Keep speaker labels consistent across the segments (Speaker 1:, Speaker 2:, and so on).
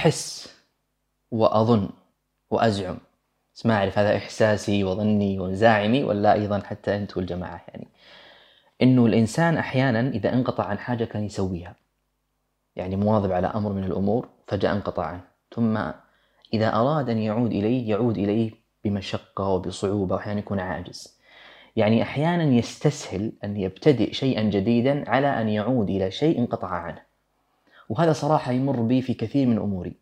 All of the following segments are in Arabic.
Speaker 1: أحس وأظن وأزعم. بس ما أعرف هذا إحساسي وظني وزاعمي ولا أيضا حتى أنت والجماعة يعني. إنه الإنسان أحيانا إذا انقطع عن حاجة كان يسويها. يعني مواظب على أمر من الأمور فجأة انقطع. عنه ثم إذا أراد أن يعود إليه يعود إليه بمشقة وبصعوبة وأحيانا يكون عاجز. يعني أحيانا يستسهل أن يبتدئ شيئا جديدا على أن يعود إلى شيء انقطع عنه. وهذا صراحة يمر بي في كثير من أموري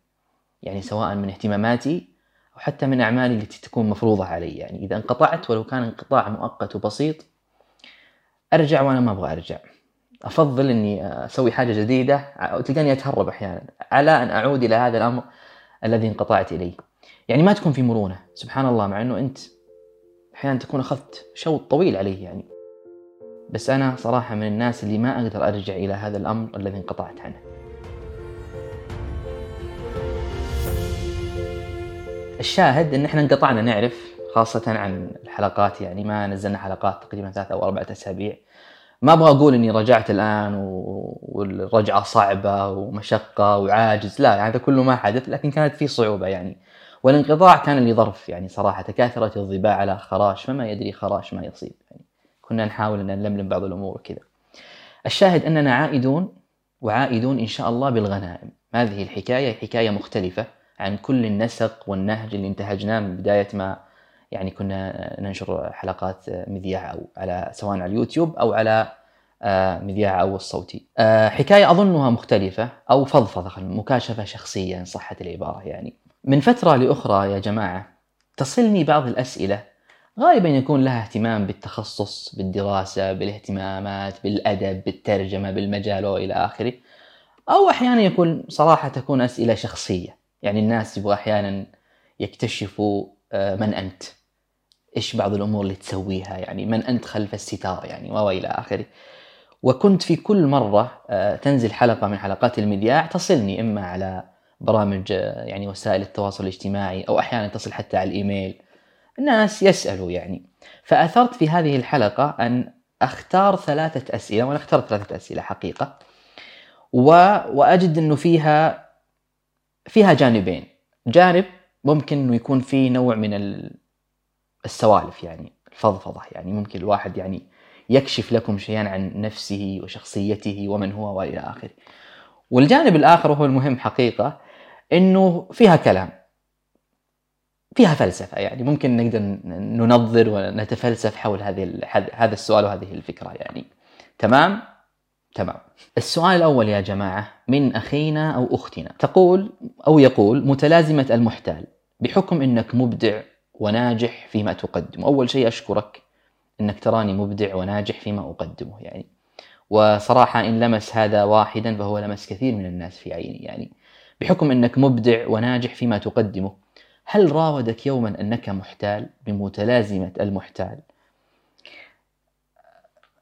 Speaker 1: يعني سواء من اهتماماتي أو حتى من أعمالي التي تكون مفروضة علي. يعني إذا انقطعت ولو كان انقطاع مؤقت وبسيط أرجع وأنا ما أبغى أرجع. أفضل أني أسوي حاجة جديدة وتلقاني أتهرب أحيانا على أن أعود إلى هذا الأمر الذي انقطعت إليه. يعني ما تكون في مرونة سبحان الله مع أنه أنت أحيانا تكون أخذت شوط طويل عليه يعني. بس أنا صراحة من الناس اللي ما أقدر أرجع إلى هذا الأمر الذي انقطعت عنه. الشاهد إن إحنا انقطعنا نعرف خاصة عن الحلقات يعني ما نزلنا حلقات تقريبا ثلاثة أو أربعة أسابيع. ما أبغى أقول إني رجعت الآن والرجعة صعبة ومشقة وعاجز لا يعني هذا كله ما حدث لكن كانت في صعوبة يعني. والانقطاع كان لظرف يعني صراحة تكاثرت الظباء على خراش فما يدري خراش ما يصيب. يعني كنا نحاول إن نلملم بعض الأمور وكذا. الشاهد أننا عائدون وعائدون إن شاء الله بالغنائم. هذه الحكاية حكاية مختلفة. عن كل النسق والنهج اللي انتهجناه من بداية ما يعني كنا ننشر حلقات مذياع أو على سواء على اليوتيوب أو على آه، مذياع أو الصوتي. آه، حكاية أظنها مختلفة أو فضفضة مكاشفة شخصية إن صحت العبارة يعني. من فترة لأخرى يا جماعة تصلني بعض الأسئلة غالبا يكون لها اهتمام بالتخصص بالدراسة بالاهتمامات بالأدب بالترجمة بالمجال وإلى آخره. أو أحيانا يكون صراحة تكون أسئلة شخصية. يعني الناس يبغى أحيانا يكتشفوا آه، من أنت؟ إيش بعض الأمور اللي تسويها؟ يعني من أنت خلف الستار؟ يعني وإلى آخره. وكنت في كل مرة آه، تنزل حلقة من حلقات المذياع تصلني إما على برامج آه، يعني وسائل التواصل الاجتماعي أو أحيانا تصل حتى على الإيميل. الناس يسألوا يعني. فأثرت في هذه الحلقة أن أختار ثلاثة أسئلة وأنا اخترت ثلاثة أسئلة حقيقة و... وأجد أنه فيها فيها جانبين جانب ممكن إنه يكون فيه نوع من السوالف يعني الفضفضة يعني ممكن الواحد يعني يكشف لكم شيئا عن نفسه وشخصيته ومن هو وإلى آخره. والجانب الآخر وهو المهم حقيقة إنه فيها كلام. فيها فلسفة يعني ممكن نقدر ننظر ونتفلسف حول هذه هذا السؤال وهذه الفكرة يعني. تمام؟ تمام. السؤال الأول يا جماعة من أخينا أو أختنا؟ تقول أو يقول متلازمة المحتال بحكم أنك مبدع وناجح فيما تقدم. أول شيء أشكرك أنك تراني مبدع وناجح فيما أقدمه يعني. وصراحة إن لمس هذا واحدا فهو لمس كثير من الناس في عيني يعني. بحكم أنك مبدع وناجح فيما تقدمه هل راودك يوما أنك محتال بمتلازمة المحتال؟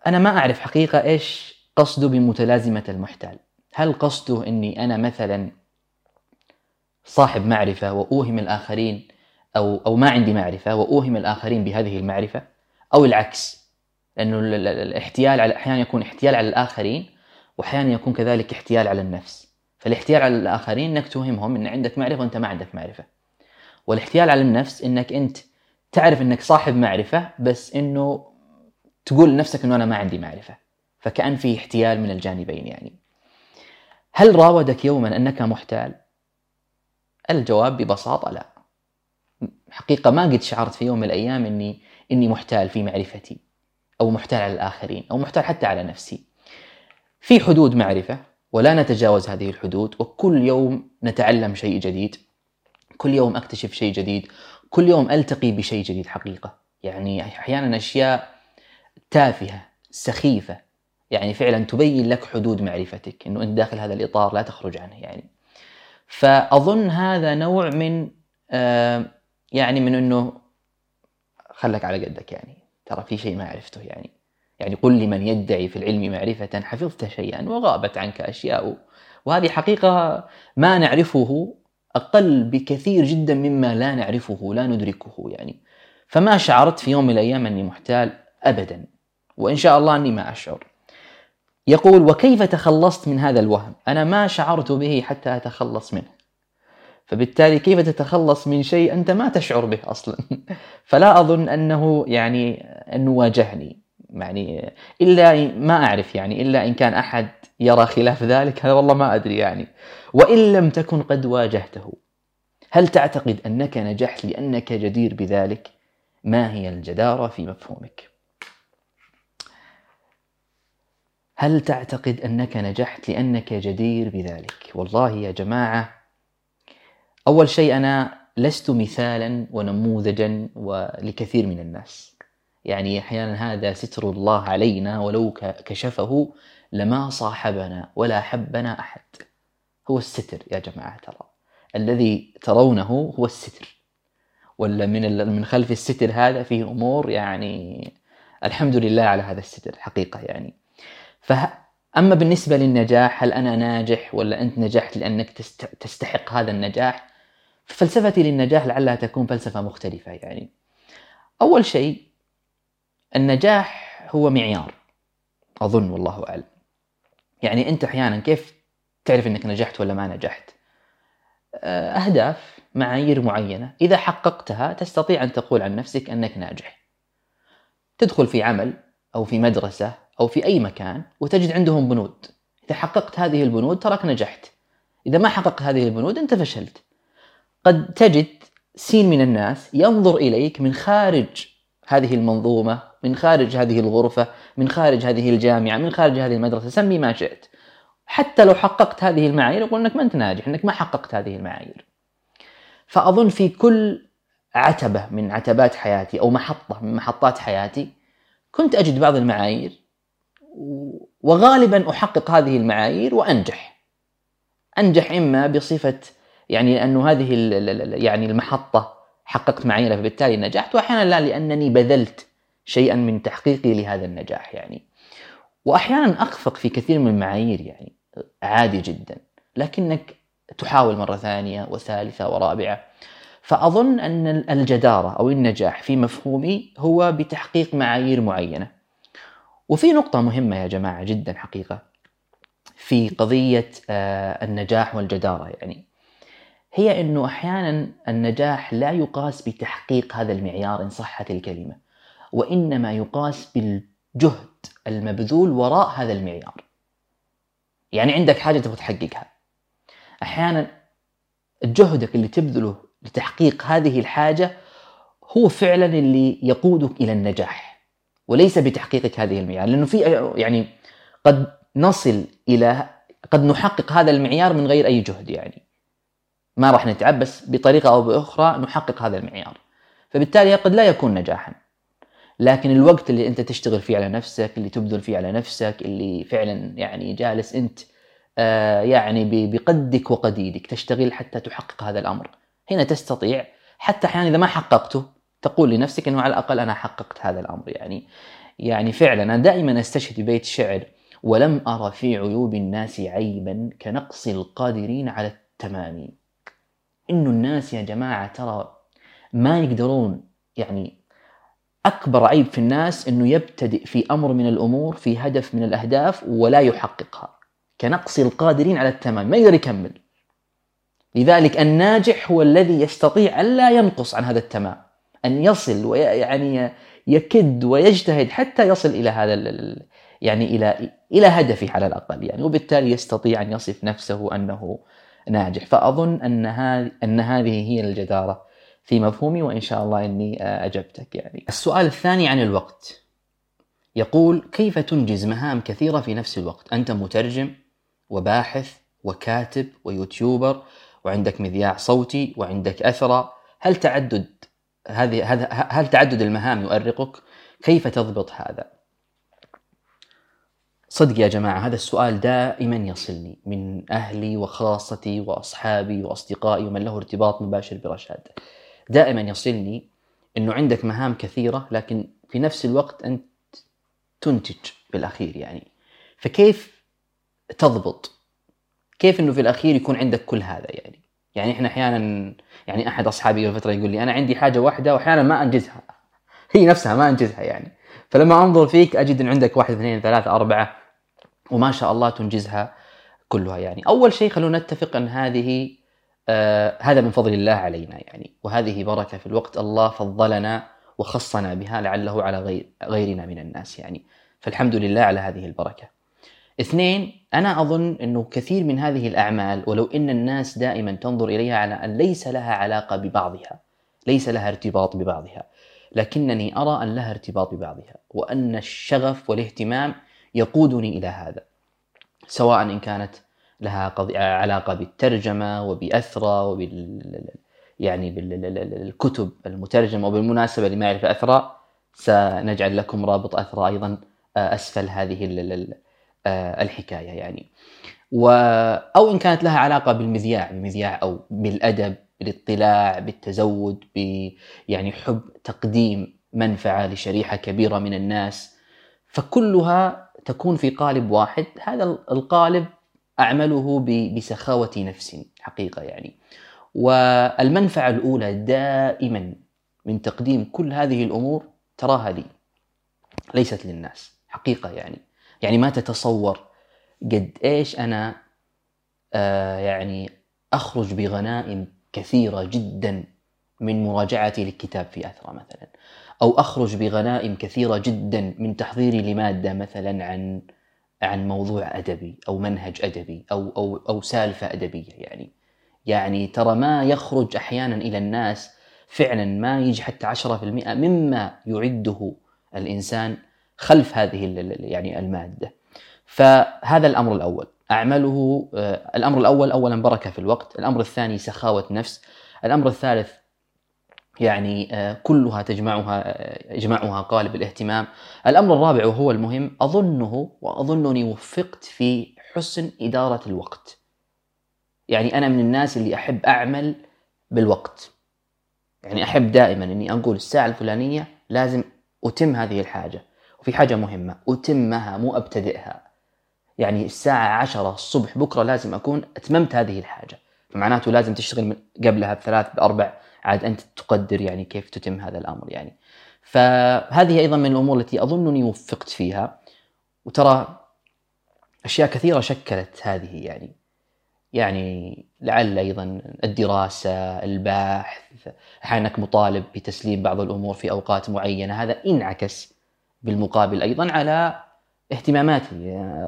Speaker 1: أنا ما أعرف حقيقة إيش قصده بمتلازمة المحتال. هل قصده أني أنا مثلا صاحب معرفة وأوهم الآخرين أو, أو ما عندي معرفة وأوهم الآخرين بهذه المعرفة أو العكس؟ لأنه الاحتيال على أحيانا يكون احتيال على الآخرين وأحيانا يكون كذلك احتيال على النفس. فالاحتيال على الآخرين أنك توهمهم أن عندك معرفة وأنت ما عندك معرفة. والاحتيال على النفس أنك أنت تعرف أنك صاحب معرفة بس أنه تقول لنفسك أنه أنا ما عندي معرفة. فكأن في احتيال من الجانبين يعني. هل راودك يوما أنك محتال؟ الجواب ببساطة لا. حقيقة ما قد شعرت في يوم من الأيام أني إني محتال في معرفتي أو محتال على الآخرين أو محتال حتى على نفسي. في حدود معرفة ولا نتجاوز هذه الحدود وكل يوم نتعلم شيء جديد كل يوم أكتشف شيء جديد كل يوم ألتقي بشيء جديد حقيقة. يعني أحيانا أشياء تافهة سخيفة يعني فعلا تبين لك حدود معرفتك إنه أنت داخل هذا الإطار لا تخرج عنه يعني. فأظن هذا نوع من آه يعني من إنه خلك على قدك يعني. ترى في شيء ما عرفته يعني. يعني قل لمن يدعي في العلم معرفة حفظت شيئا وغابت عنك أشياء. وهذه حقيقة ما نعرفه أقل بكثير جدا مما لا نعرفه لا ندركه يعني. فما شعرت في يوم من الأيام أني محتال أبدا. وإن شاء الله أني ما أشعر. يقول وكيف تخلصت من هذا الوهم؟ أنا ما شعرت به حتى أتخلص منه. فبالتالي كيف تتخلص من شيء أنت ما تشعر به أصلا؟ فلا أظن أنه يعني أنه واجهني. يعني إلا ما أعرف يعني إلا إن كان أحد يرى خلاف ذلك هذا والله ما أدري يعني. وإن لم تكن قد واجهته هل تعتقد أنك نجحت لأنك جدير بذلك؟ ما هي الجدارة في مفهومك؟ هل تعتقد أنك نجحت لأنك جدير بذلك؟ والله يا جماعة أول شيء أنا لست مثالا ونموذجا ولكثير من الناس. يعني أحيانا هذا ستر الله علينا ولو كشفه لما صاحبنا ولا حبنا أحد. هو الستر يا جماعة ترى. الذي ترونه هو الستر. ولا من من خلف الستر هذا فيه أمور يعني الحمد لله على هذا الستر حقيقة يعني. فأما بالنسبة للنجاح هل أنا ناجح ولا أنت نجحت لأنك تستحق هذا النجاح؟ فلسفتي للنجاح لعلها تكون فلسفة مختلفة يعني. أول شيء النجاح هو معيار أظن والله أعلم. يعني أنت أحيانا كيف تعرف أنك نجحت ولا ما نجحت؟ آه، أهداف معايير معينة إذا حققتها تستطيع أن تقول عن نفسك أنك ناجح. تدخل في عمل أو في مدرسة أو في أي مكان وتجد عندهم بنود. إذا حققت هذه البنود تراك نجحت. إذا ما حققت هذه البنود أنت فشلت قد تجد سين من الناس ينظر إليك من خارج هذه المنظومة من خارج هذه الغرفة من خارج هذه الجامعة من خارج هذه المدرسة. سمي ما شئت. حتى لو حققت هذه المعايير يقول إنك ما أنت ناجح إنك ما حققت هذه المعايير. فأظن في كل عتبة من عتبات حياتي أو محطة من محطات حياتي كنت أجد بعض المعايير وغالبا أحقق هذه المعايير وأنجح. أنجح إما بصفة يعني أنه هذه يعني المحطة حققت معاييرها فبالتالي نجحت واحيانا لا لأنني بذلت شيئا من تحقيقي لهذا النجاح يعني. واحيانا أخفق في كثير من المعايير يعني عادي جدا لكنك تحاول مرة ثانية وثالثة ورابعة. فأظن أن الجدارة أو النجاح في مفهومي هو بتحقيق معايير معينة. وفي نقطة مهمة يا جماعة جدا حقيقة في قضية آه، النجاح والجدارة يعني. هي أنه أحيانا النجاح لا يقاس بتحقيق هذا المعيار إن صحت الكلمة وإنما يقاس بالجهد المبذول وراء هذا المعيار. يعني عندك حاجة تبغى تحققها. أحيانا جهدك اللي تبذله لتحقيق هذه الحاجة هو فعلا اللي يقودك إلى النجاح وليس بتحقيقك هذه المعيار لأنه في يعني قد نصل إلى قد نحقق هذا المعيار من غير أي جهد يعني. ما راح نتعب بس بطريقة أو بأخرى نحقق هذا المعيار. فبالتالي قد لا يكون نجاحا. لكن الوقت اللي أنت تشتغل فيه على نفسك اللي تبذل فيه على نفسك اللي فعلا يعني جالس أنت آه يعني بقدك وقديدك تشتغل حتى تحقق هذا الأمر. هنا تستطيع حتى أحيانا إذا ما حققته تقول لنفسك إنه على الأقل أنا حققت هذا الأمر. يعني يعني فعلا أنا دائما أستشهد ببيت شعر ولم أرى في عيوب الناس عيبا كنقص القادرين على التمام. انه الناس يا جماعة ترى ما يقدرون يعني أكبر عيب في الناس إنه يبتدئ في أمر من الأمور في هدف من الأهداف ولا يحققها. كنقص القادرين على التمام ما يقدر يكمل. لذلك الناجح هو الذي يستطيع الا ينقص عن هذا التمام أن يصل ويعني يكد ويجتهد حتى يصل إلى هذا يعني إلى إلى هدفه على الأقل يعني وبالتالي يستطيع أن يصف نفسه أنه ناجح. فأظن أن هذه أن هذه هي الجدارة في مفهومي وإن شاء الله آه، أجبتك يعني. السؤال الثاني عن الوقت. يقول كيف تنجز مهام كثيرة في نفس الوقت؟ أنت مترجم وباحث وكاتب ويوتيوبر وعندك مذياع صوتي وعندك أثرة هل تعدد هذه هل تعدد المهام يؤرقك؟ كيف تضبط هذا؟ صدق يا جماعة هذا السؤال دائما يصلني من أهلي وخاصتي وأصحابي وأصدقائي ومن له ارتباط مباشر برشاد دائما يصلني إنه عندك مهام كثيرة لكن في نفس الوقت أنت تنتج بالأخير يعني فكيف تضبط كيف إنه في الأخير يكون عندك كل هذا يعني؟ يعني إحنا أحيانا يعني أحد أصحابي قبل فترة يقول لي أنا عندي حاجة واحدة واحيانا ما أنجزها. هي نفسها ما أنجزها يعني. فلما أنظر فيك أجد إن عندك واحد اثنين ثلاثة أربعة وما شاء الله تنجزها كلها يعني. أول شيء خلونا نتفق أن هذه آه هذا من فضل الله علينا يعني. وهذه بركة في الوقت الله فضلنا وخصنا بها لعله على غير غيرنا من الناس يعني. فالحمد لله على هذه البركة. اثنين أنا أظن أنه كثير من هذه الأعمال ولو أن الناس دائما تنظر إليها على أن ليس لها علاقة ببعضها ليس لها ارتباط ببعضها لكنني أرى أن لها ارتباط ببعضها وأن الشغف والاهتمام يقودني إلى هذا سواء إن كانت لها علاقة بالترجمة وبأثرى وبال يعني بالكتب المترجمة وبالمناسبة لما يعرف أثرى سنجعل لكم رابط أثرى أيضا آه، أسفل هذه آه، الحكاية يعني. و أو إن كانت لها علاقة بالمذياع بالمذياع أو بالأدب بالاطلاع بالتزود ب يعني حب تقديم منفعة لشريحة كبيرة من الناس. فكلها تكون في قالب واحد. هذا القالب أعمله بسخاوة نفس حقيقة يعني. والمنفعة الأولى دائما من تقديم كل هذه الأمور تراها لي ليست للناس حقيقة يعني. يعني ما تتصور قد إيش أنا آه يعني أخرج بغنائم كثيرة جدا من مراجعتي للكتاب في أثرى مثلا أو أخرج بغنائم كثيرة جدا من تحضيري لمادة مثلا عن عن موضوع أدبي أو منهج أدبي أو أو أو سالفة أدبية يعني. يعني ترى ما يخرج أحيانا إلى الناس فعلا ما يجي حتى 10% مما يعده الإنسان خلف هذه يعني المادة. فهذا الأمر الأول. أعمله آه، الأمر الأول أولا بركة في الوقت الأمر الثاني سخاوة نفس الأمر الثالث يعني آه، كلها تجمعها آه، يجمعها قالب الاهتمام. الأمر الرابع وهو المهم أظنه وأظنني وفقت في حسن إدارة الوقت. يعني أنا من الناس اللي أحب أعمل بالوقت. يعني أحب دائما أني أقول الساعة الفلانية لازم أتم هذه الحاجة. وفي حاجة مهمة. أتمها مو أبتدئها. يعني الساعة عشرة الصبح بكرة لازم أكون أتممت هذه الحاجة. فمعناته لازم تشتغل قبلها بثلاث بأربع عاد أنت تقدر يعني كيف تتم هذا الأمر يعني. فهذه أيضا من الأمور التي أظنني وفقت فيها. وترى أشياء كثيرة شكلت هذه يعني. يعني لعل أيضا الدراسة البحث أحيانا مطالب بتسليم بعض الأمور في أوقات معينة. هذا إنعكس بالمقابل أيضا على اهتماماتي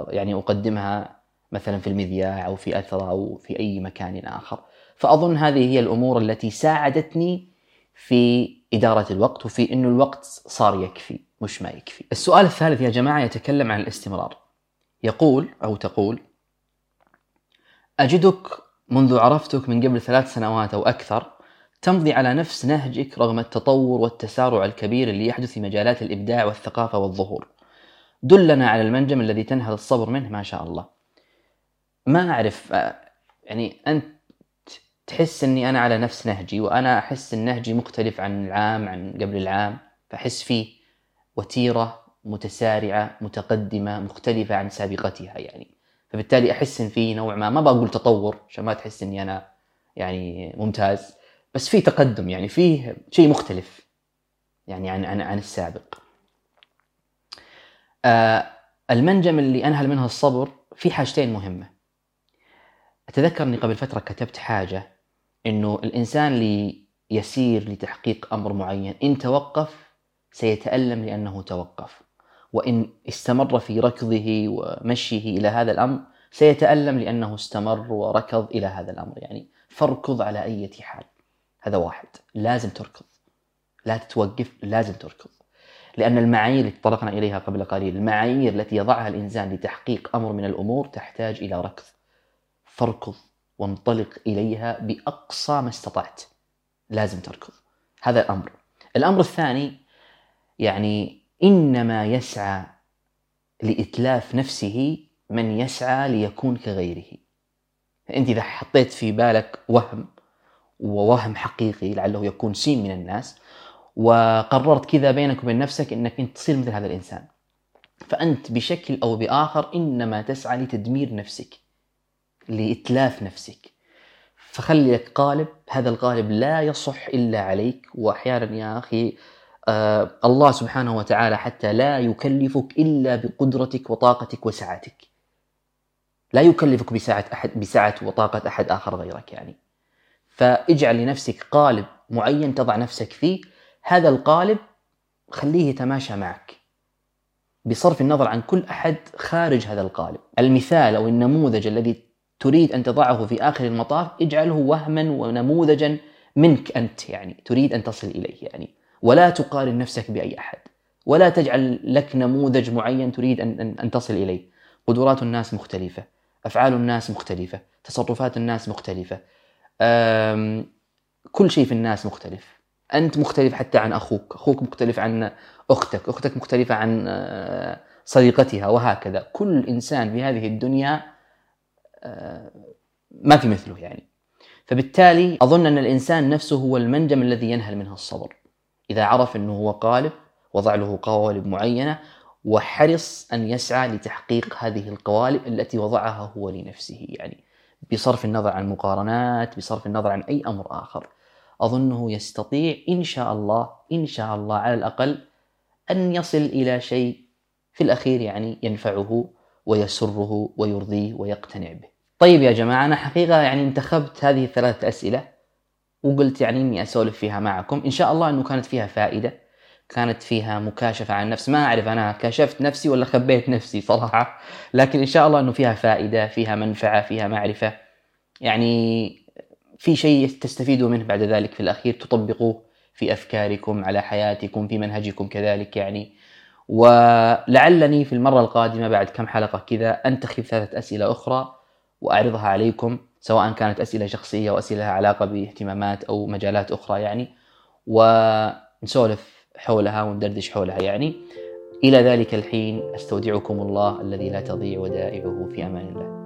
Speaker 1: يعني أقدمها مثلا في المذياع أو في أثرى أو في أي مكان آخر. فأظن هذه هي الأمور التي ساعدتني في إدارة الوقت وفي أنه الوقت صار يكفي مش ما يكفي. السؤال الثالث يا جماعة يتكلم عن الاستمرار. يقول أو تقول أجدك منذ عرفتك من قبل ثلاث سنوات أو أكثر تمضي على نفس نهجك رغم التطور والتسارع الكبير اللي يحدث في مجالات الإبداع والثقافة والظهور. دلنا على المنجم الذي تنهل الصبر منه ما شاء الله. ما أعرف يعني أنت تحس أني أنا على نفس نهجي وأنا أحس أن نهجي مختلف عن العام عن قبل العام. فأحس فيه وتيرة متسارعة متقدمة مختلفة عن سابقتها يعني. فبالتالي أحس أن في نوع ما ما بقول تطور عشان ما تحس أني أنا يعني ممتاز. بس في تقدم يعني فيه شيء مختلف يعني عن عن عن السابق. آه المنجم اللي أنهل منها الصبر في حاجتين مهمة. اتذكر اني قبل فترة كتبت حاجة إنه الإنسان اللي يسير لتحقيق أمر معين إن توقف سيتألم لأنه توقف. وإن استمر في ركضه ومشيه إلى هذا الأمر سيتألم لأنه استمر وركض إلى هذا الأمر. يعني فاركض على أي حال. هذا واحد. لازم تركض. لا تتوقف لازم تركض. لأن المعايير اللي تطرقنا إليها قبل قليل المعايير التي يضعها الإنسان لتحقيق أمر من الأمور تحتاج إلى ركض. فاركض وانطلق إليها بأقصى ما استطعت. لازم تركض. هذا الأمر. الأمر الثاني يعني إنما يسعى لإتلاف نفسه من يسعى ليكون كغيره. أنت إذا حطيت في بالك وهم ووهم حقيقي لعله يكون سين من الناس وقررت كذا بينك وبين نفسك إنك أنت تصير مثل هذا الإنسان. فأنت بشكل أو بآخر إنما تسعى لتدمير نفسك لإتلاف نفسك. فخلي لك قالب هذا القالب لا يصح إلا عليك. وأحيانا يا أخي آه الله سبحانه وتعالى حتى لا يكلفك إلا بقدرتك وطاقتك وسعتك. لا يكلفك بسعة أحد بسعة وطاقة أحد آخر غيرك يعني. فاجعل لنفسك قالب معين تضع نفسك فيه. هذا القالب خليه يتماشى معك. بصرف النظر عن كل أحد خارج هذا القالب. المثال أو النموذج الذي تريد أن تضعه في آخر المطاف اجعله وهما ونموذجا منك أنت يعني تريد أن تصل إليه يعني. ولا تقارن نفسك بأي أحد. ولا تجعل لك نموذج معين تريد أن أن, أن تصل إليه. قدرات الناس مختلفة. أفعال الناس مختلفة. تصرفات الناس مختلفة. كل شيء في الناس مختلف. أنت مختلف حتى عن أخوك. أخوك مختلف عن أختك. أختك مختلفة عن آه، صديقتها وهكذا. كل إنسان في هذه الدنيا آه، ما في مثله يعني. فبالتالي أظن أن الإنسان نفسه هو المنجم الذي ينهل منه الصبر. إذا عرف أنه هو قالب وضع له قوالب معينة وحرص أن يسعى لتحقيق هذه القوالب التي وضعها هو لنفسه يعني. بصرف النظر عن مقارنات بصرف النظر عن أي أمر آخر. أظنه يستطيع إن شاء الله إن شاء الله على الأقل أن يصل إلى شيء في الأخير يعني ينفعه ويسره ويرضيه ويقتنع به. طيب يا جماعة أنا حقيقة يعني انتخبت هذه الثلاث أسئلة وقلت يعني إني أسولف فيها معكم، إن شاء الله إنه كانت فيها فائدة، كانت فيها مكاشفة عن نفس، ما أعرف أنا كشفت نفسي ولا خبيت نفسي صراحة، لكن إن شاء الله إنه فيها فائدة، فيها منفعة، فيها معرفة. يعني في شيء تستفيدوا منه بعد ذلك في الأخير تطبقوه في أفكاركم على حياتكم في منهجكم كذلك يعني. ولعلني في المرة القادمة بعد كم حلقة كذا أنتخب ثلاثة أسئلة أخرى وأعرضها عليكم سواء كانت أسئلة شخصية أو أسئلة لها علاقة باهتمامات أو مجالات أخرى يعني. ونسولف. حولها وندردش حولها. يعني إلى ذلك الحين أستودعكم الله الذي لا تضيع ودائعه في أمان الله.